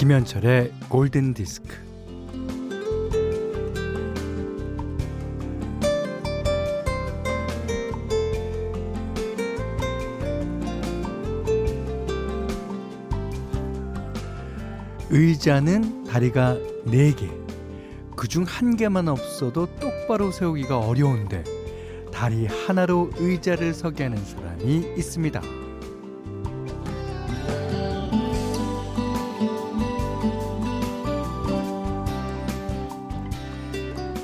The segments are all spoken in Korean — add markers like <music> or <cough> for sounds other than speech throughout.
김현철의 골든 디스크. 의자는 다리가 네 개. 그 중 한 개만 없어도 똑바로 세우기가 어려운데 다리 하나로 의자를 서게 하는 사람이 있습니다.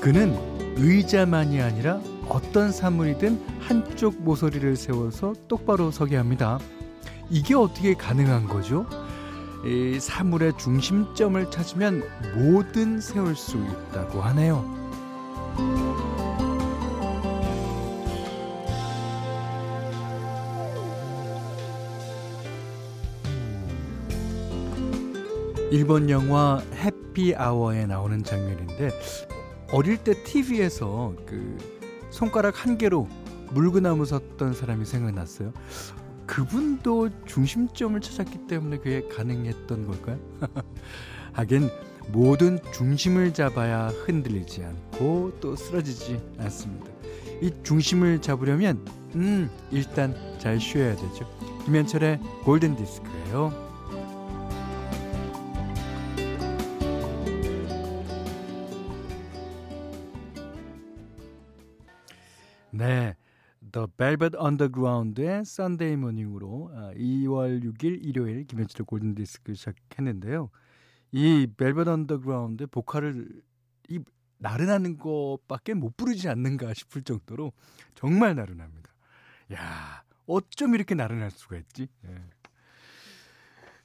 그는 의자만이 아니라 어떤 사물이든 한쪽 모서리를 세워서 똑바로 서게 합니다. 이게 어떻게 가능한 거죠? 이 사물의 중심점을 찾으면 뭐든 세울 수 있다고 하네요. 일본 영화 해피아워에 나오는 장면인데 어릴 때 TV에서 그 손가락 한 개로 물구나무 섰던 사람이 생각났어요. 그분도 중심점을 찾았기 때문에 그게 가능했던 걸까요? <laughs> 하긴 모든 중심을 잡아야 흔들리지 않고 또 쓰러지지 않습니다. 이 중심을 잡으려면 음 일단 잘 쉬어야 되죠. 김현철의 골든 디스크예요. 네. The Velvet Underground의 Sunday Morning으로 2월 6일 일요일 김현철의 골든 디스크 시작했는데요. 이 Velvet Underground의 보컬을 이 나른하는 것밖에 못 부르지 않는가 싶을 정도로 정말 나른합니다. 야, 어쩜 이렇게 나른할 수가 있지? 예.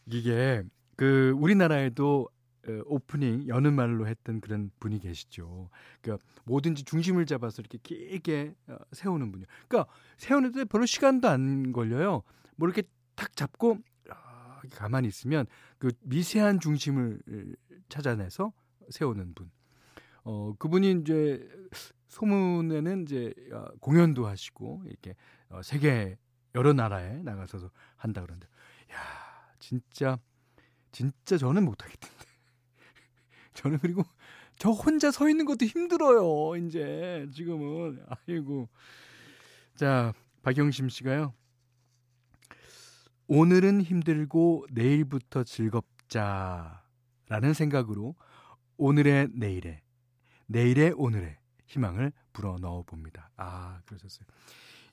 이게 그 우리나라에도 오프닝 여는 말로 했던 그런 분이 계시죠. 그러니까 뭐든지 중심을 잡아서 이렇게 길게 어, 세우는 분이요. 그러니까 세우는데 별로 시간도 안 걸려요. 뭐 이렇게 탁 잡고 가만히 있으면 그 미세한 중심을 찾아내서 세우는 분. 어 그분이 이제 소문에는 이제 어, 공연도 하시고 이렇게 어, 세계 여러 나라에 나가서 한다 그러는데, 야 진짜 진짜 저는 못하겠던데. 저는 그리고 저 혼자 서 있는 것도 힘들어요. 이제 지금은 아이고. 자, 박영심 씨가요. 오늘은 힘들고 내일부터 즐겁자라는 생각으로 오늘의 내일에 내일의 오늘에 희망을 불어 넣어 봅니다. 아, 그러셨어요.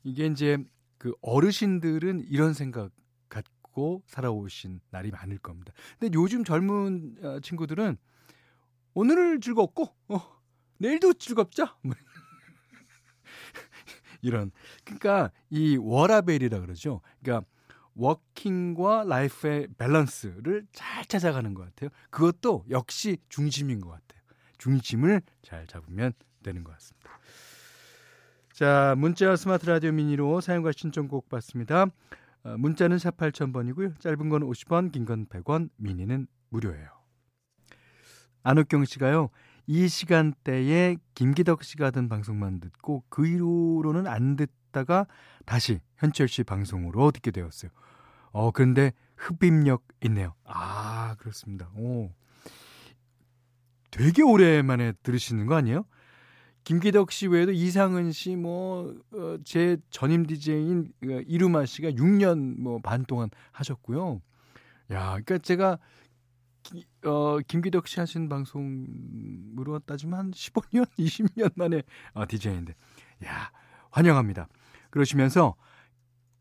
이게 이제 그 어르신들은 이런 생각 갖고 살아오신 날이 많을 겁니다. 근데 요즘 젊은 어, 친구들은 오늘을 즐겁고 어, 내일도 즐겁자. 뭐 <laughs> 이런 그러니까 이 워라벨이라 그러죠. 그러니까 working과 life의 밸런스를 잘 찾아가는 것 같아요. 그것도 역시 중심인 것 같아요. 중심을 잘 잡으면 되는 것 같습니다. 자, 문자 스마트 라디오 미니로 사연과 신청곡 받습니다. 어, 문자는 샵 8000번이고요. 짧은 건 50원, 긴 건 100원, 미니는 무료예요. 안옥경 씨가요. 이 시간대에 김기덕 씨가 하던 방송만 듣고 그 이후로는 안 듣다가 다시 현철 씨 방송으로 듣게 되었어요. 어, 그런데 흡입력 있네요. 아, 그렇습니다. 오. 되게 오랜만에 들으시는 거 아니에요? 김기덕 씨 외에도 이상은 씨, 뭐, 어, 제 전임 DJ인 어, 이루마 씨가 6년 뭐 반 동안 하셨고요. 야, 그러니까 제가 기, 어, 김기덕 씨 하신 방송으로 따지면 한 15년, 20년 <laughs> 만에 어, DJ인데. 야, 환영합니다. 그러시면서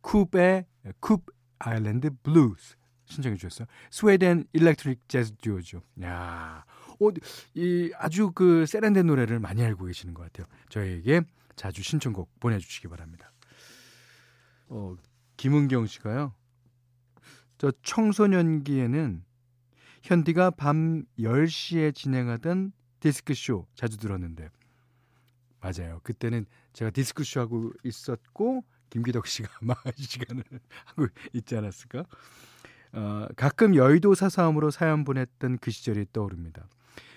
쿱의 Koop Island Blues 신청해 주셨어요. 스웨덴 electric 재즈 듀오죠. 야, 어, 이 아주 그 세련된 노래를 많이 알고 계시는 것 같아요. 저에게 자주 신청곡 보내 주시기 바랍니다. 어, 김은경 씨가요. 저 청소년기에는 현디가 밤 10시에 진행하던 디스크쇼 자주 들었는데 맞아요. 그때는 제가 디스크쇼 하고 있었고 김기덕 씨가 <laughs> 아마 이 시간을 하고 있지 않았을까? 어, 가끔 여의도 사서함으로 사연 보냈던 그 시절이 떠오릅니다.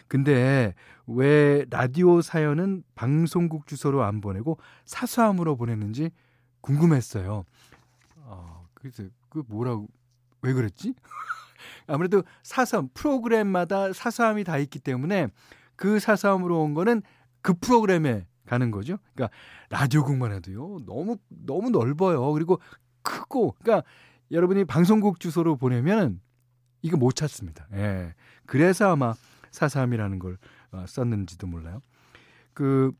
근데 왜 라디오 사연은 방송국 주소로 안 보내고 사서함으로 보냈는지 궁금했어요. 어, 그래서 그 뭐라고 왜 그랬지? <laughs> 아무래도 사서함 프로그램마다 사서함이 다 있기 때문에 그 사서함으로 온 거는 그 프로그램에 가는 거죠. 그러니까 라디오국만 해도요. 너무 너무 넓어요. 그리고 크고 그러니까 여러분이 방송국 주소로 보내면 이거 못 찾습니다. 예. 그래서 아마 사삼이라는 걸 어, 썼는지도 몰라요. 그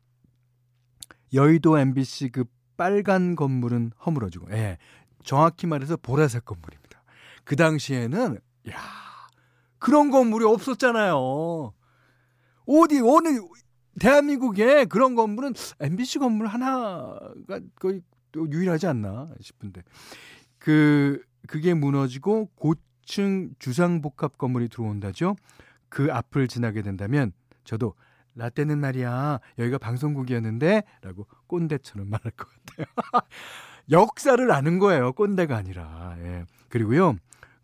여의도 MBC 그 빨간 건물은 허물어지고, 예. 정확히 말해서 보라색 건물입니다. 그 당시에는 야 그런 건물이 없었잖아요. 어디 어느 대한민국에 그런 건물은 MBC 건물 하나가 거의 유일하지 않나 싶은데 그 그게 무너지고 고층 주상복합 건물이 들어온다죠. 그 앞을 지나게 된다면 저도 라떼는 말이야 여기가 방송국이었는데 라고 꼰대처럼 말할 것 같아요. <laughs> 역사를 아는 거예요. 꼰대가 아니라. 예. 그리고요.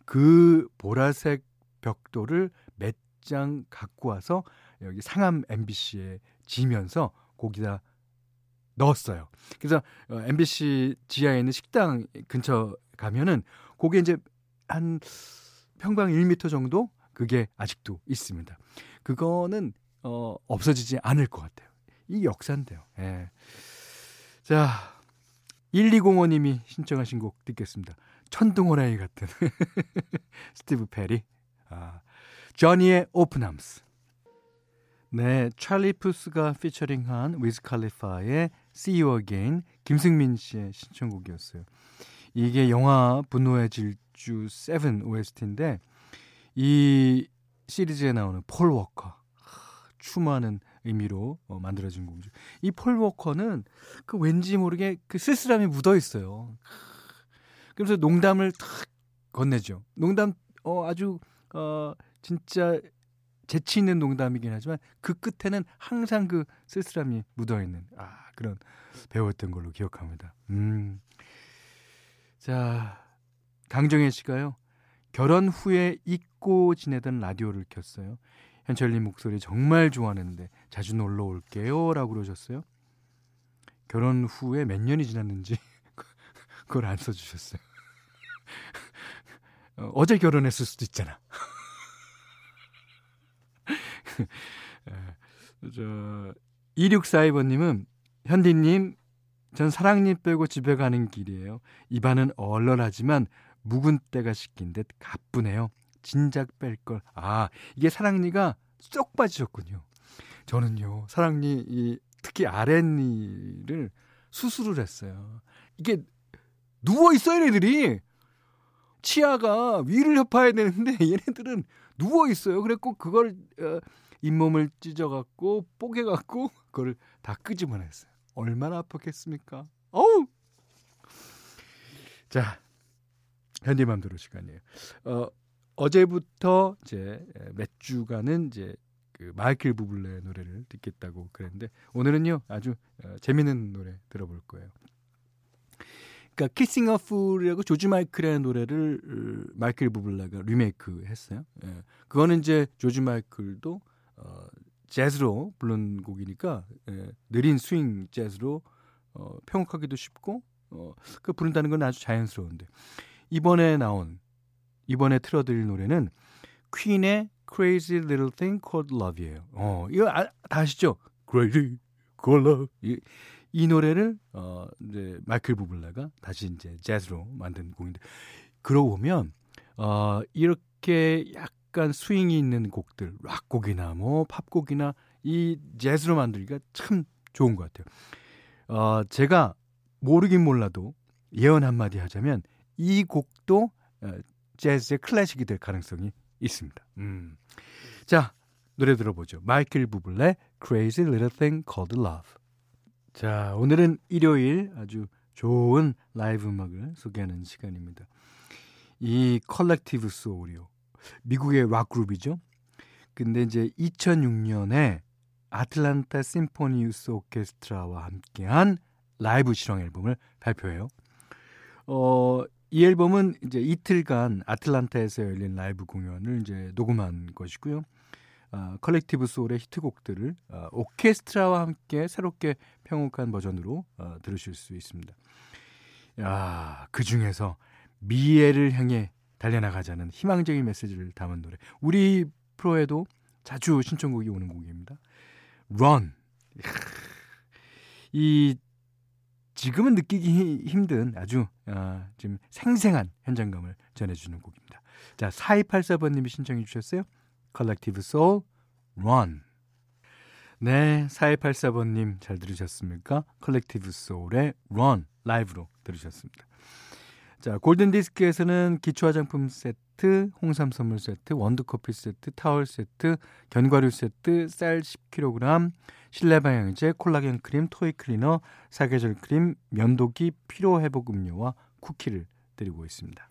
그 보라색 벽돌을 몇 장 갖고 와서 여기 상암 MBC에 지면서 거기다 넣었어요. 그래서 MBC 어, 지하에 있는 식당 근처 가면은 거기에 이제 한 평방 1미터 정도 그게 아직도 있습니다. 그거는 어 없어지지 않을 것 같아요. 이 역사인데요. 예. 자, 1205님이 신청하신 곡 듣겠습니다. 천둥호랑이 같은 <laughs> 스티브 페리. 아, 저니의 Open Arms. 네, 찰리 푸스가 피처링한 위즈 칼리파의 See You Again 김승민 씨의 신청곡이었어요. 이게 영화 분노의 질주 7 OST인데 이 시리즈에 나오는 폴 워커 추모하는 의미로 어, 만들어진 곡이죠. 이 폴 워커는 그 왠지 모르게 그 쓸쓸함이 묻어 있어요. 그래서 농담을 탁 건네죠. 농담 어 아주 어 진짜 재치 있는 농담이긴 하지만 그 끝에는 항상 그 쓸쓸함이 묻어 있는 아 그런 배우였던 걸로 기억합니다. 음. 자, 강정혜 씨가요. 결혼 후에 잊고 지내던 라디오를 켰어요. 현철님 목소리 정말 좋아하는데 자주 놀러 올게요. 라고 그러셨어요. 결혼 후에 몇 년이 지났는지 <laughs> 그걸 안 써주셨어요. <laughs> 어, 어제 결혼했을 수도 있잖아. <laughs> 저 2642번님은 현디님 전 사랑님 빼고 집에 가는 길이에요. 입안은 얼얼하지만 묵은 때가 식긴 듯 가쁘네요. 진작 뺄 걸. 아 이게 사랑니가 쏙 빠지셨군요. 저는요 사랑니 이 특히 아랫니를 수술을 했어요. 이게 누워 있어요 얘네들이. 치아가 위를 협파해야 되는데 <laughs> 얘네들은 누워 있어요. 그래고 그걸 어, 잇몸을 찢어갖고 뽀개갖고 그걸 다 끄집어냈어요. 얼마나 아팠겠습니까? 어우! 자, 현디맘대로 시간이에요. 어, 어제부터 이제 몇 주간은 이제 그 마이클 부블레 노래를 듣겠다고 그랬는데 오늘은요 아주 어, 재밌는 노래 들어볼 거예요. 그러니까 키싱 어 풀이라고 조지 마이클의 노래를 어, 마이클 부블레가 리메이크 했어요. 예. 그거는 이제 조지 마이클도 어, 재즈로 부른 곡이니까 예, 느린 스윙 재즈로 어, 평곡하기도 쉽고 어, 그 부른다는 건 아주 자연스러운데 이번에 나온 이번에 틀어드릴 노래는 퀸의 Crazy Little Thing Called Love이에요. 어, 이거 아, 다 아시죠? Crazy Called Love. 이, 이 노래를 어, 이제 마이클 부블레가 다시 이제 재즈로 만든 곡인데 그러고 보면 어, 이렇게 약 약간 스윙이 있는 곡들, 락곡이나 뭐 팝곡이나 이 재즈로 만들기가 참 좋은 것 같아요. 어, 제가 모르긴 몰라도 예언 한마디 하자면 이 곡도 어, 재즈의 클래식이 될 가능성이 있습니다. 음. 자, 노래 들어보죠. 마이클 부블레 Crazy Little Thing Called Love. 자, 오늘은 일요일 아주 좋은 라이브 음악을 소개하는 시간입니다. 이 컬렉티브 소울이요. 미국의 락 그룹이죠. 근데 이제 2006년에 아틀란타 심포니 유스 오케스트라와 함께한 라이브 실황 앨범을 발표해요. 어, 이 앨범은 이제 이틀간 아틀란타에서 열린 라이브 공연을 이제 녹음한 것이고요. 어, 컬렉티브 소울의 히트곡들을 어, 오케스트라와 함께 새롭게 편곡한 버전으로 어, 들으실 수 있습니다. 야, 그 중에서 미래를 향해 달려나가자는 희망적인 메시지를 담은 노래. 우리 프로에도 자주 신청곡이 오는 곡입니다. Run. 이 지금은 느끼기 힘든 아주 어, 좀 생생한 현장감을 전해주는 곡입니다. 자, 4284번님이 신청해 주셨어요. Collective Soul, Run. 네, 4284번님 잘 들으셨습니까? Collective Soul의 Run 라이브로 들으셨습니다. 자, 골든디스크에서는 기초 화장품 세트, 홍삼 선물 세트, 원두커피 세트, 타월 세트, 견과류 세트, 쌀 10kg, 실내 방향제, 콜라겐 크림, 토이 클리너, 사계절 크림, 면도기, 피로 회복 음료와 쿠키를 드리고 있습니다.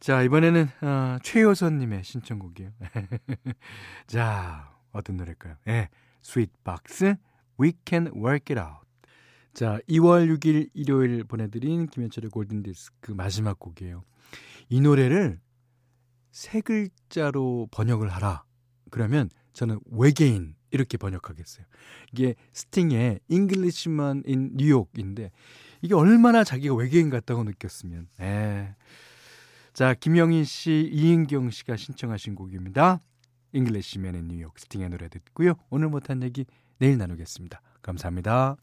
자, 이번에는 어, 최효선님의 신청곡이에요. <laughs> 자, 어떤 노래일까요? 예, 네, 스윗박스, We Can Work It Out. 자, 2월 6일 일요일 보내드린 김현철의 골든디스크 마지막 곡이에요. 이 노래를 세 글자로 번역을 하라. 그러면 저는 외계인 이렇게 번역하겠어요. 이게 스팅의 Englishman in New York인데 이게 얼마나 자기가 외계인 같다고 느꼈으면. 에. 자, 김영희 씨, 이인경 씨가 신청하신 곡입니다. Englishman in New York 스팅의 노래 듣고요. 오늘 못한 얘기 내일 나누겠습니다. 감사합니다.